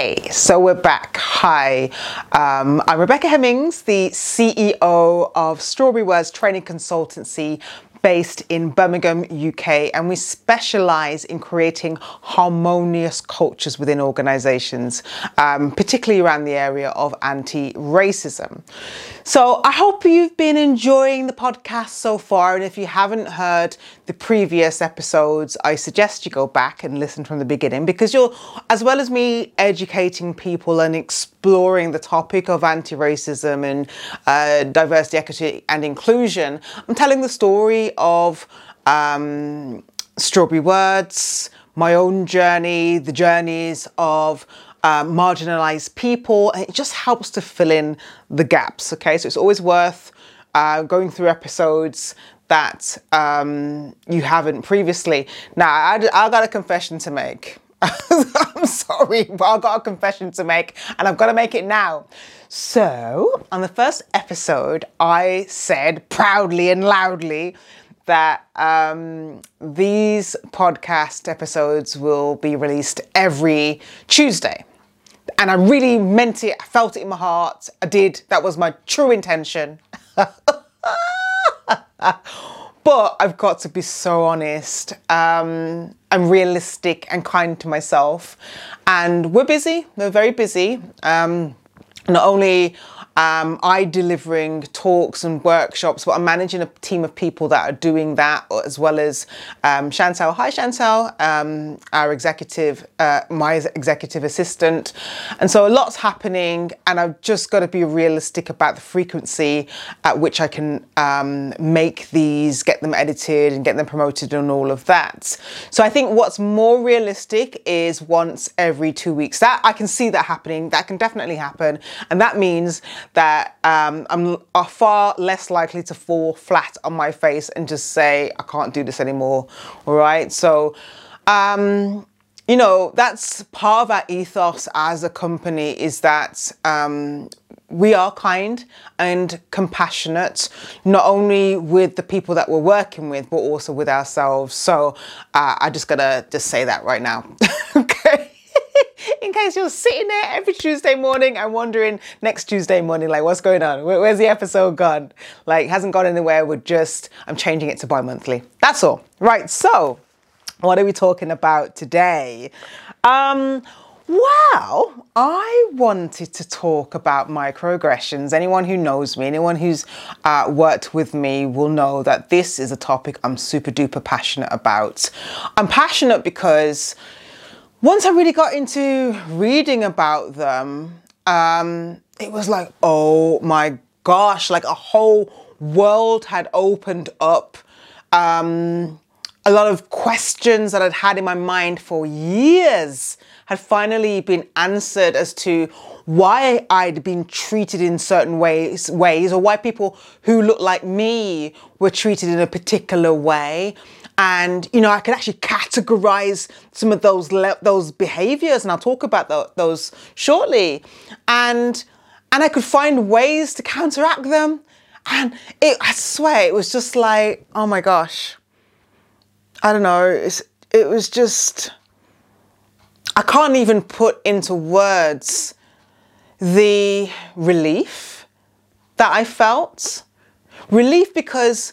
Okay, so we're back. Hi, um, I'm Rebecca Hemmings, the CEO of Strawberry Words Training Consultancy based in Birmingham, UK, and we specialize in creating harmonious cultures within organizations, um, particularly around the area of anti racism. So I hope you've been enjoying the podcast so far, and if you haven't heard the previous episodes, I suggest you go back and listen from the beginning because you're, as well as me educating people and exploring the topic of anti racism and uh, diversity, equity, and inclusion, I'm telling the story of um, Strawberry Words, my own journey, the journeys of uh, marginalized people, and it just helps to fill in the gaps. Okay, so it's always worth uh, going through episodes that um, you haven't previously. Now, I, I got a confession to make. I'm sorry, but I've got a confession to make, and I've got to make it now. So, on the first episode, I said proudly and loudly that um, these podcast episodes will be released every Tuesday. And I really meant it, I felt it in my heart. I did, that was my true intention. but I've got to be so honest. Um, I'm realistic and kind to myself. And we're busy, we're very busy. Um, not only um, I delivering talks and workshops, but I'm managing a team of people that are doing that, as well as um, Chantal. Hi, Chantal, um, our executive, uh, my executive assistant. And so a lot's happening, and I've just got to be realistic about the frequency at which I can um, make these, get them edited, and get them promoted, and all of that. So I think what's more realistic is once every two weeks. That I can see that happening. That can definitely happen, and that means that um, I'm are far less likely to fall flat on my face and just say, I can't do this anymore. All right. So, um, you know, that's part of our ethos as a company is that um, we are kind and compassionate, not only with the people that we're working with, but also with ourselves. So uh, I just gotta just say that right now. okay case you're sitting there every Tuesday morning and wondering next Tuesday morning, like, what's going on? Where's the episode gone? Like, hasn't gone anywhere. We're just, I'm changing it to bi monthly. That's all. Right. So, what are we talking about today? Um, well, I wanted to talk about microaggressions. Anyone who knows me, anyone who's uh, worked with me will know that this is a topic I'm super duper passionate about. I'm passionate because once I really got into reading about them, um, it was like, oh my gosh, like a whole world had opened up. Um, a lot of questions that I'd had in my mind for years had finally been answered as to why I'd been treated in certain ways, ways or why people who looked like me were treated in a particular way and you know I could actually categorize some of those le- those behaviors, and I'll talk about the, those shortly, and and I could find ways to counteract them, and it I swear it was just like oh my gosh, I don't know, it's, it was just I can't even put into words the relief that I felt, relief because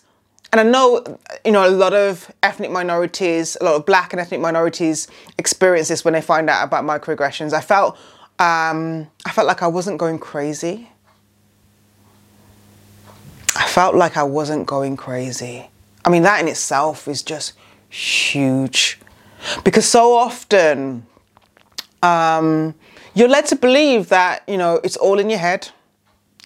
and I know, you know, a lot of ethnic minorities, a lot of black and ethnic minorities experience this when they find out about microaggressions. I felt, um, I felt like I wasn't going crazy. I felt like I wasn't going crazy. I mean, that in itself is just huge. Because so often um, you're led to believe that, you know, it's all in your head.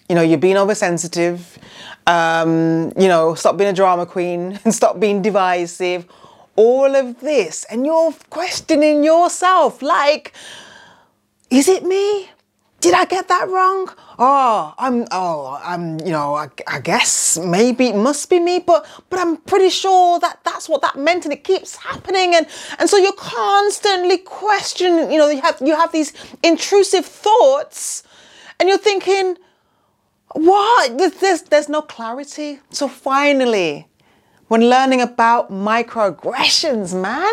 You know, you're being oversensitive um, you know, stop being a drama queen and stop being divisive. All of this, and you're questioning yourself like, is it me? Did I get that wrong? Oh, I'm, oh, I'm, you know, I, I guess maybe it must be me, but, but I'm pretty sure that that's what that meant, and it keeps happening, and, and so you're constantly questioning. You know, you have, you have these intrusive thoughts, and you're thinking, what? There's, there's no clarity. So finally, when learning about microaggressions, man,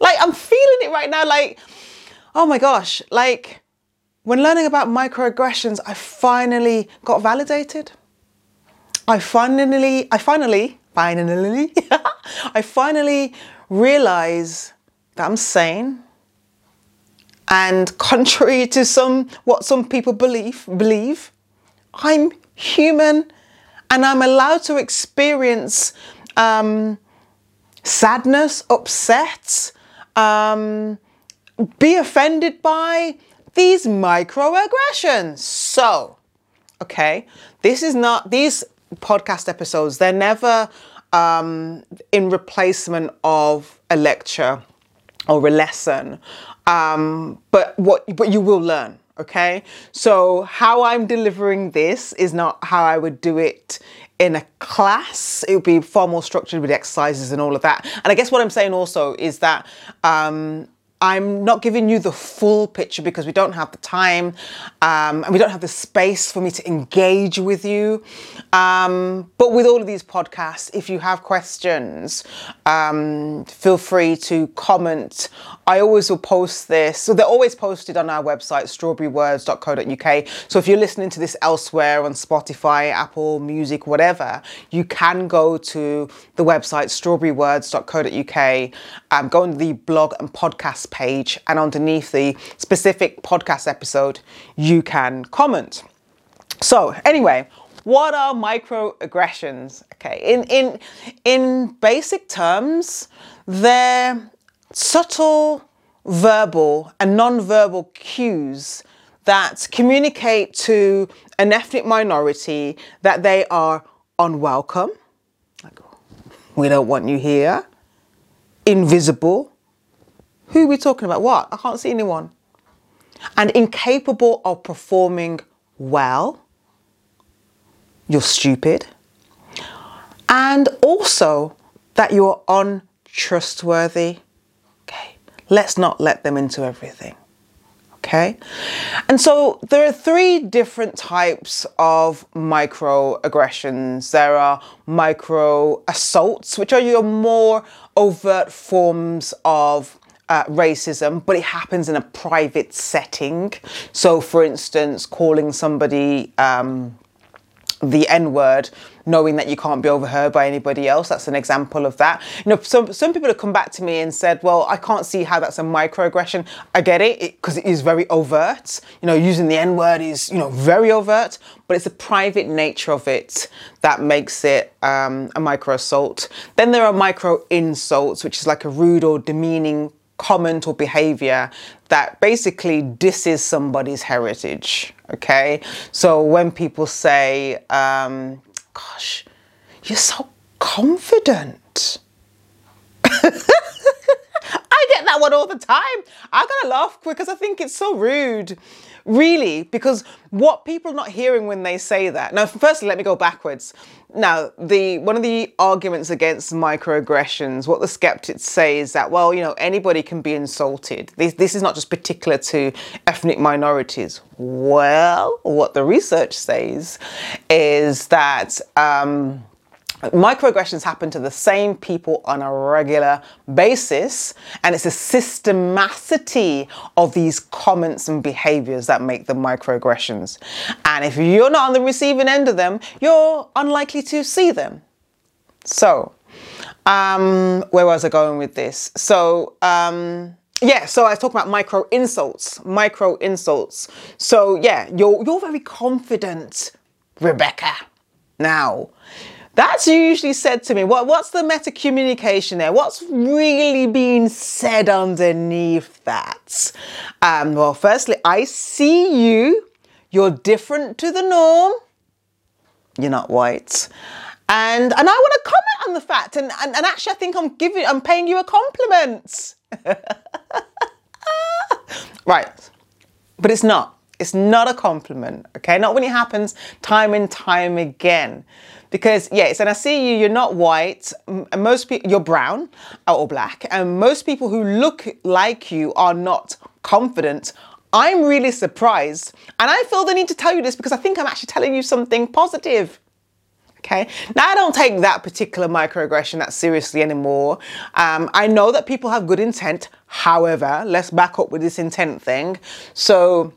like I'm feeling it right now. Like, oh my gosh, like when learning about microaggressions, I finally got validated. I finally, I finally, finally, I finally realize that I'm sane. And contrary to some what some people believe, believe, I'm human and I'm allowed to experience um, sadness, upset, um, be offended by these microaggressions. So, okay, this is not, these podcast episodes, they're never um, in replacement of a lecture or a lesson. Um, but what, but you will learn. Okay. So how I'm delivering this is not how I would do it in a class. It would be far more structured with exercises and all of that. And I guess what I'm saying also is that, um, I'm not giving you the full picture because we don't have the time um, and we don't have the space for me to engage with you. Um, but with all of these podcasts, if you have questions, um, feel free to comment. I always will post this. So they're always posted on our website, strawberrywords.co.uk. So if you're listening to this elsewhere on Spotify, Apple Music, whatever, you can go to the website, strawberrywords.co.uk, um, go on the blog and podcast page and underneath the specific podcast episode, you can comment. So, anyway, what are microaggressions? Okay, in in in basic terms, they're subtle verbal and non-verbal cues that communicate to an ethnic minority that they are unwelcome. We don't want you here. Invisible who are we talking about? What? I can't see anyone. And incapable of performing well. You're stupid. And also that you're untrustworthy. Okay. Let's not let them into everything. Okay. And so there are three different types of microaggressions. There are micro assaults, which are your more overt forms of uh, racism, but it happens in a private setting. So, for instance, calling somebody um, the N word, knowing that you can't be overheard by anybody else. That's an example of that. You know, some some people have come back to me and said, "Well, I can't see how that's a microaggression." I get it because it, it is very overt. You know, using the N word is you know very overt, but it's the private nature of it that makes it um, a micro assault. Then there are micro insults, which is like a rude or demeaning comment or behavior that basically disses somebody's heritage. Okay. So when people say, um, gosh, you're so confident. I get that one all the time. I gotta laugh because I think it's so rude. Really, because what people are not hearing when they say that. Now, firstly, let me go backwards. Now, the one of the arguments against microaggressions, what the skeptics say is that, well, you know, anybody can be insulted. This, this is not just particular to ethnic minorities. Well, what the research says is that. Um, Microaggressions happen to the same people on a regular basis, and it's a systematicity of these comments and behaviors that make the microaggressions. And if you're not on the receiving end of them, you're unlikely to see them. So, um, where was I going with this? So, um, yeah, so I was talking about micro insults, micro insults. So yeah, you're you're very confident, Rebecca. Now, that's usually said to me. What, what's the meta communication there? What's really being said underneath that? Um, well, firstly, I see you. You're different to the norm. You're not white. And, and I want to comment on the fact, and, and, and actually, I think I'm giving, I'm paying you a compliment. right. But it's not. It's not a compliment, okay? Not when it happens time and time again. Because yes, and I see you. You're not white. Most people, you're brown or black, and most people who look like you are not confident. I'm really surprised, and I feel the need to tell you this because I think I'm actually telling you something positive. Okay. Now I don't take that particular microaggression that seriously anymore. Um, I know that people have good intent. However, let's back up with this intent thing. So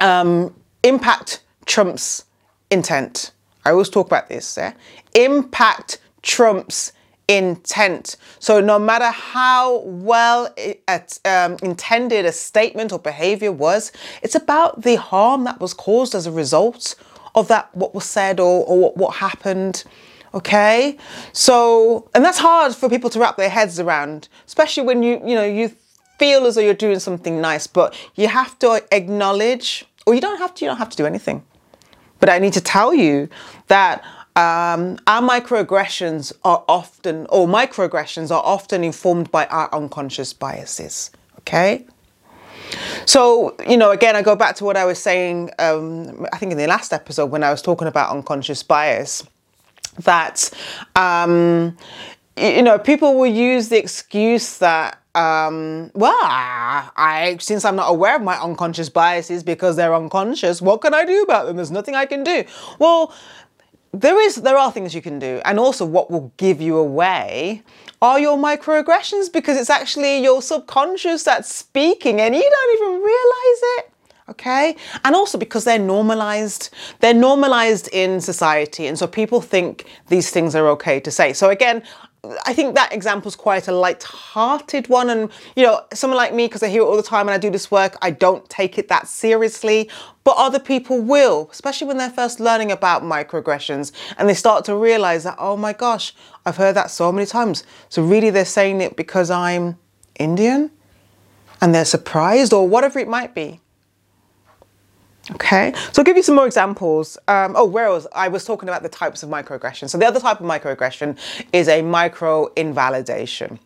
um, impact trumps intent. I always talk about this. Yeah? Impact trumps intent. So no matter how well it, um, intended a statement or behavior was, it's about the harm that was caused as a result of that what was said or, or what, what happened. Okay, so and that's hard for people to wrap their heads around, especially when you you know you feel as though you're doing something nice, but you have to acknowledge, or you don't have to. You don't have to do anything. But I need to tell you that um, our microaggressions are often, or microaggressions are often informed by our unconscious biases. Okay. So, you know, again, I go back to what I was saying, um, I think in the last episode when I was talking about unconscious bias, that, um, you know, people will use the excuse that, um, well, I, since I'm not aware of my unconscious biases because they're unconscious, what can I do about them? There's nothing I can do. Well, there is there are things you can do and also what will give you away are your microaggressions because it's actually your subconscious that's speaking and you don't even realize it okay and also because they're normalized they're normalized in society and so people think these things are okay to say so again I think that example is quite a light-hearted one, and you know, someone like me, because I hear it all the time and I do this work, I don't take it that seriously. But other people will, especially when they're first learning about microaggressions, and they start to realize that, oh my gosh, I've heard that so many times. So really, they're saying it because I'm Indian, and they're surprised, or whatever it might be. Okay, so I'll give you some more examples. Um, oh, where was I was talking about the types of microaggression. So the other type of microaggression is a micro invalidation.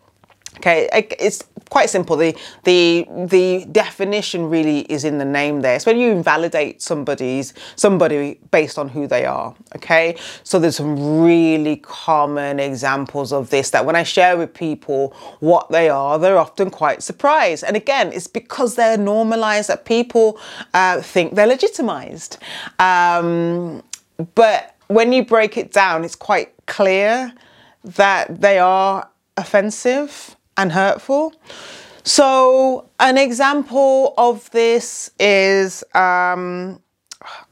Okay, it's quite simple. The the the definition really is in the name there. It's when you invalidate somebody's somebody based on who they are. Okay, so there's some really common examples of this that when I share with people what they are, they're often quite surprised. And again, it's because they're normalized that people uh, think they're legitimized. Um, but when you break it down, it's quite clear that they are offensive and hurtful. So, an example of this is um,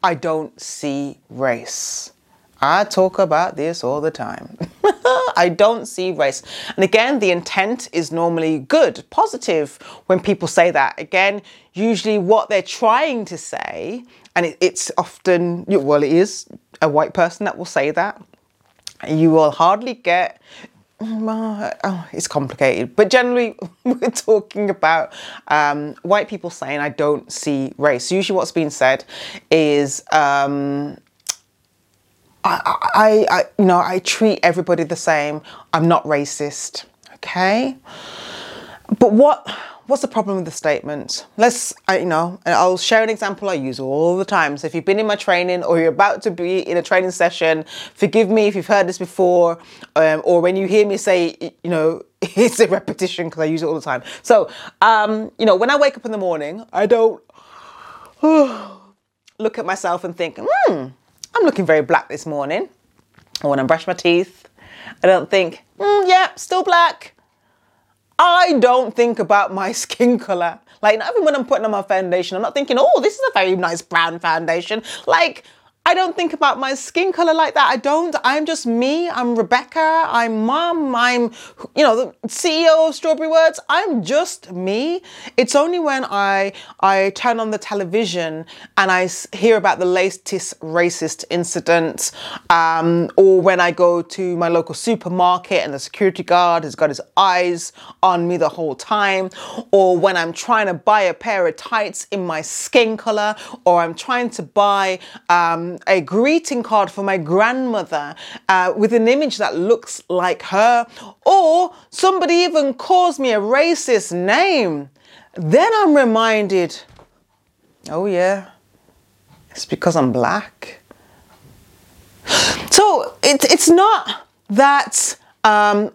I don't see race. I talk about this all the time. I don't see race. And again, the intent is normally good, positive when people say that. Again, usually what they're trying to say, and it, it's often, well, it is a white person that will say that. You will hardly get oh, it's complicated, but generally we're talking about um, white people saying, "I don't see race." Usually, what's being said is, um, I, I, I, you know, I treat everybody the same. I'm not racist. Okay, but what what's the problem with the statement? Let's, I, you know, I'll share an example I use all the time. So if you've been in my training or you're about to be in a training session, forgive me if you've heard this before, um, or when you hear me say, you know, it's a repetition because I use it all the time. So, um, you know, when I wake up in the morning, I don't look at myself and think, hmm, I'm looking very black this morning. Or when I brush my teeth, I don't think, mm, yeah, still black. I don't think about my skin color. Like, not even when I'm putting on my foundation, I'm not thinking, oh, this is a very nice brown foundation. Like, I don't think about my skin color like that. I don't. I'm just me. I'm Rebecca. I'm mom. I'm, you know, the CEO of Strawberry Words. I'm just me. It's only when I I turn on the television and I hear about the latest racist incident, um, or when I go to my local supermarket and the security guard has got his eyes on me the whole time, or when I'm trying to buy a pair of tights in my skin color, or I'm trying to buy. Um, a greeting card for my grandmother uh, with an image that looks like her, or somebody even calls me a racist name, then I'm reminded, oh yeah, it's because I'm black. So it, it's not that um,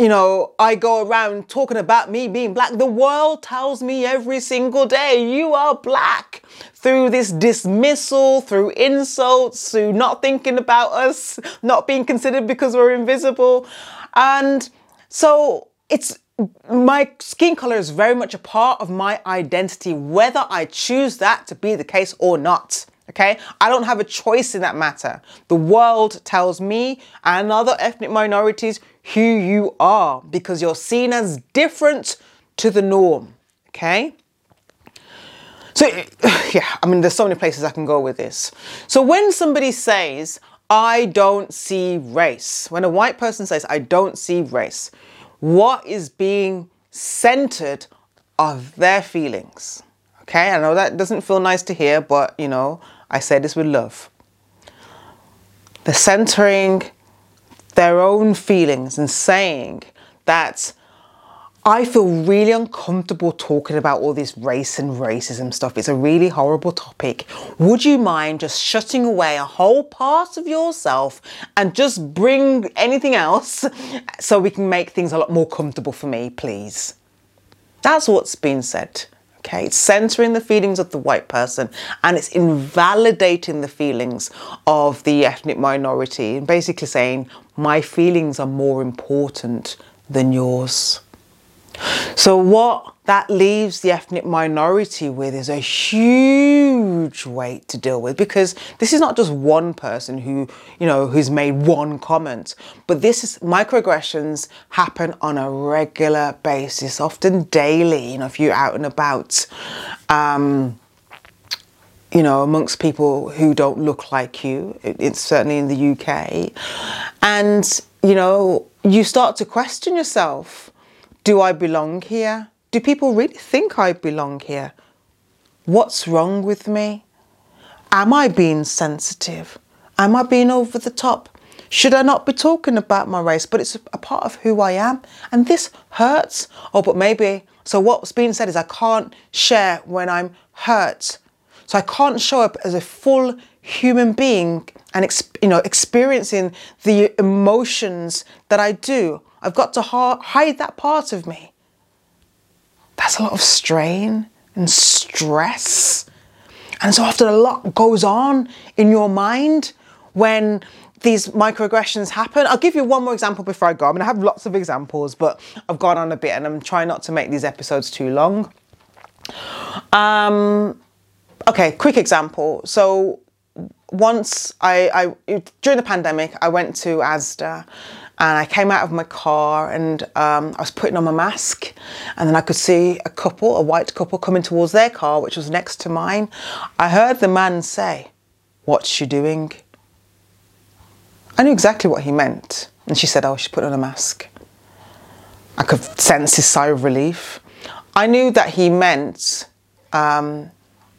you know, I go around talking about me being black. The world tells me every single day, you are black. Through this dismissal, through insults, through not thinking about us, not being considered because we're invisible. And so it's my skin color is very much a part of my identity, whether I choose that to be the case or not. Okay, I don't have a choice in that matter. The world tells me and other ethnic minorities who you are because you're seen as different to the norm. Okay, so yeah, I mean, there's so many places I can go with this. So when somebody says, I don't see race, when a white person says, I don't see race, what is being centered are their feelings? Okay, I know that doesn't feel nice to hear, but you know, I say this with love. They're centering their own feelings and saying that I feel really uncomfortable talking about all this race and racism stuff. It's a really horrible topic. Would you mind just shutting away a whole part of yourself and just bring anything else so we can make things a lot more comfortable for me, please? That's what's been said. Okay, it's centering the feelings of the white person and it's invalidating the feelings of the ethnic minority and basically saying, my feelings are more important than yours. So, what that leaves the ethnic minority with is a huge weight to deal with because this is not just one person who, you know, who's made one comment, but this is microaggressions happen on a regular basis, often daily, you know, if you're out and about. Um, you know, amongst people who don't look like you. It's certainly in the UK. And, you know, you start to question yourself do I belong here? Do people really think I belong here? What's wrong with me? Am I being sensitive? Am I being over the top? Should I not be talking about my race? But it's a part of who I am. And this hurts. Oh, but maybe. So what's being said is I can't share when I'm hurt. So I can't show up as a full human being and you know experiencing the emotions that I do. I've got to hide that part of me. That's a lot of strain and stress. And so often a lot goes on in your mind when these microaggressions happen. I'll give you one more example before I go. I mean, I have lots of examples, but I've gone on a bit and I'm trying not to make these episodes too long. Um, okay, quick example. So once I, I during the pandemic, I went to Asda and I came out of my car and um, I was putting on my mask and then I could see a couple, a white couple coming towards their car, which was next to mine. I heard the man say, what's she doing? I knew exactly what he meant. And she said, oh, she's putting on a mask. I could sense his sigh of relief. I knew that he meant um,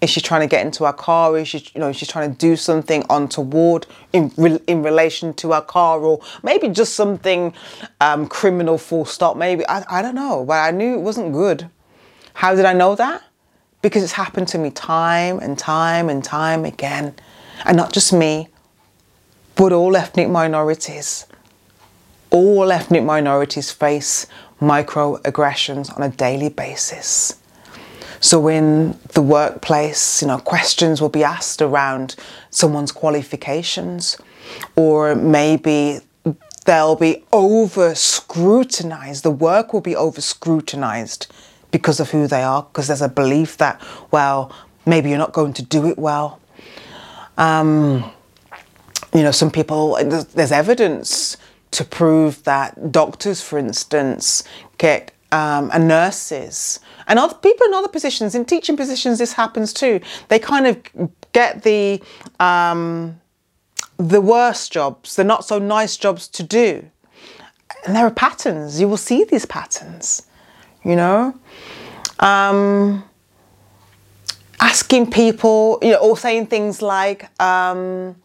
is she trying to get into our car? Is she, you know, she's trying to do something untoward in in relation to our car, or maybe just something um, criminal? Full stop. Maybe I, I don't know, but I knew it wasn't good. How did I know that? Because it's happened to me time and time and time again, and not just me, but all ethnic minorities. All ethnic minorities face microaggressions on a daily basis. So in the workplace, you know, questions will be asked around someone's qualifications, or maybe they'll be over scrutinized. The work will be over scrutinized because of who they are, because there's a belief that, well, maybe you're not going to do it well. Um, you know, some people, there's evidence to prove that doctors, for instance, get um, and nurses and other people in other positions, in teaching positions, this happens too. They kind of get the um, the worst jobs, the not so nice jobs to do. And there are patterns. You will see these patterns, you know. Um, asking people, you know, or saying things like, um,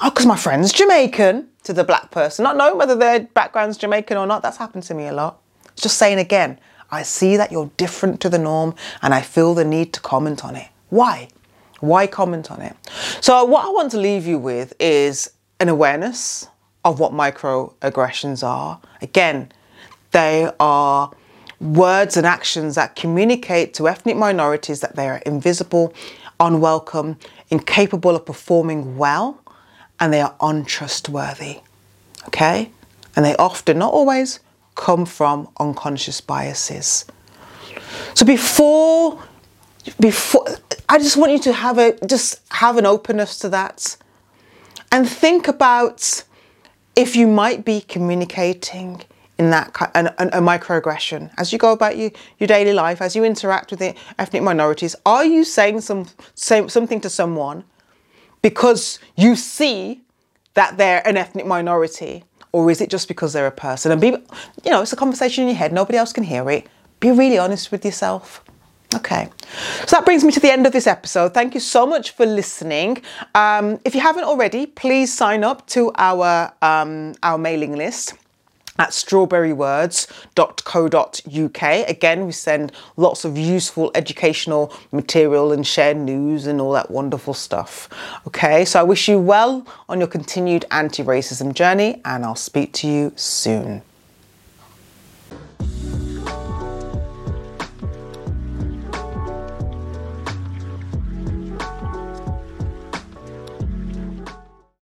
"Oh, because my friend's Jamaican," to the black person, not knowing whether their background's Jamaican or not. That's happened to me a lot. It's just saying again, I see that you're different to the norm and I feel the need to comment on it. Why? Why comment on it? So, what I want to leave you with is an awareness of what microaggressions are. Again, they are words and actions that communicate to ethnic minorities that they are invisible, unwelcome, incapable of performing well, and they are untrustworthy. Okay? And they often, not always, come from unconscious biases. So before before I just want you to have a just have an openness to that. And think about if you might be communicating in that a microaggression. As you go about your, your daily life as you interact with the ethnic minorities are you saying some say something to someone because you see that they're an ethnic minority or is it just because they're a person? And be you know it's a conversation in your head. Nobody else can hear it. Be really honest with yourself. Okay, so that brings me to the end of this episode. Thank you so much for listening. Um, if you haven't already, please sign up to our um, our mailing list at strawberrywords.co.uk. Again, we send lots of useful educational material and share news and all that wonderful stuff. Okay, so I wish you well on your continued anti racism journey, and I'll speak to you soon.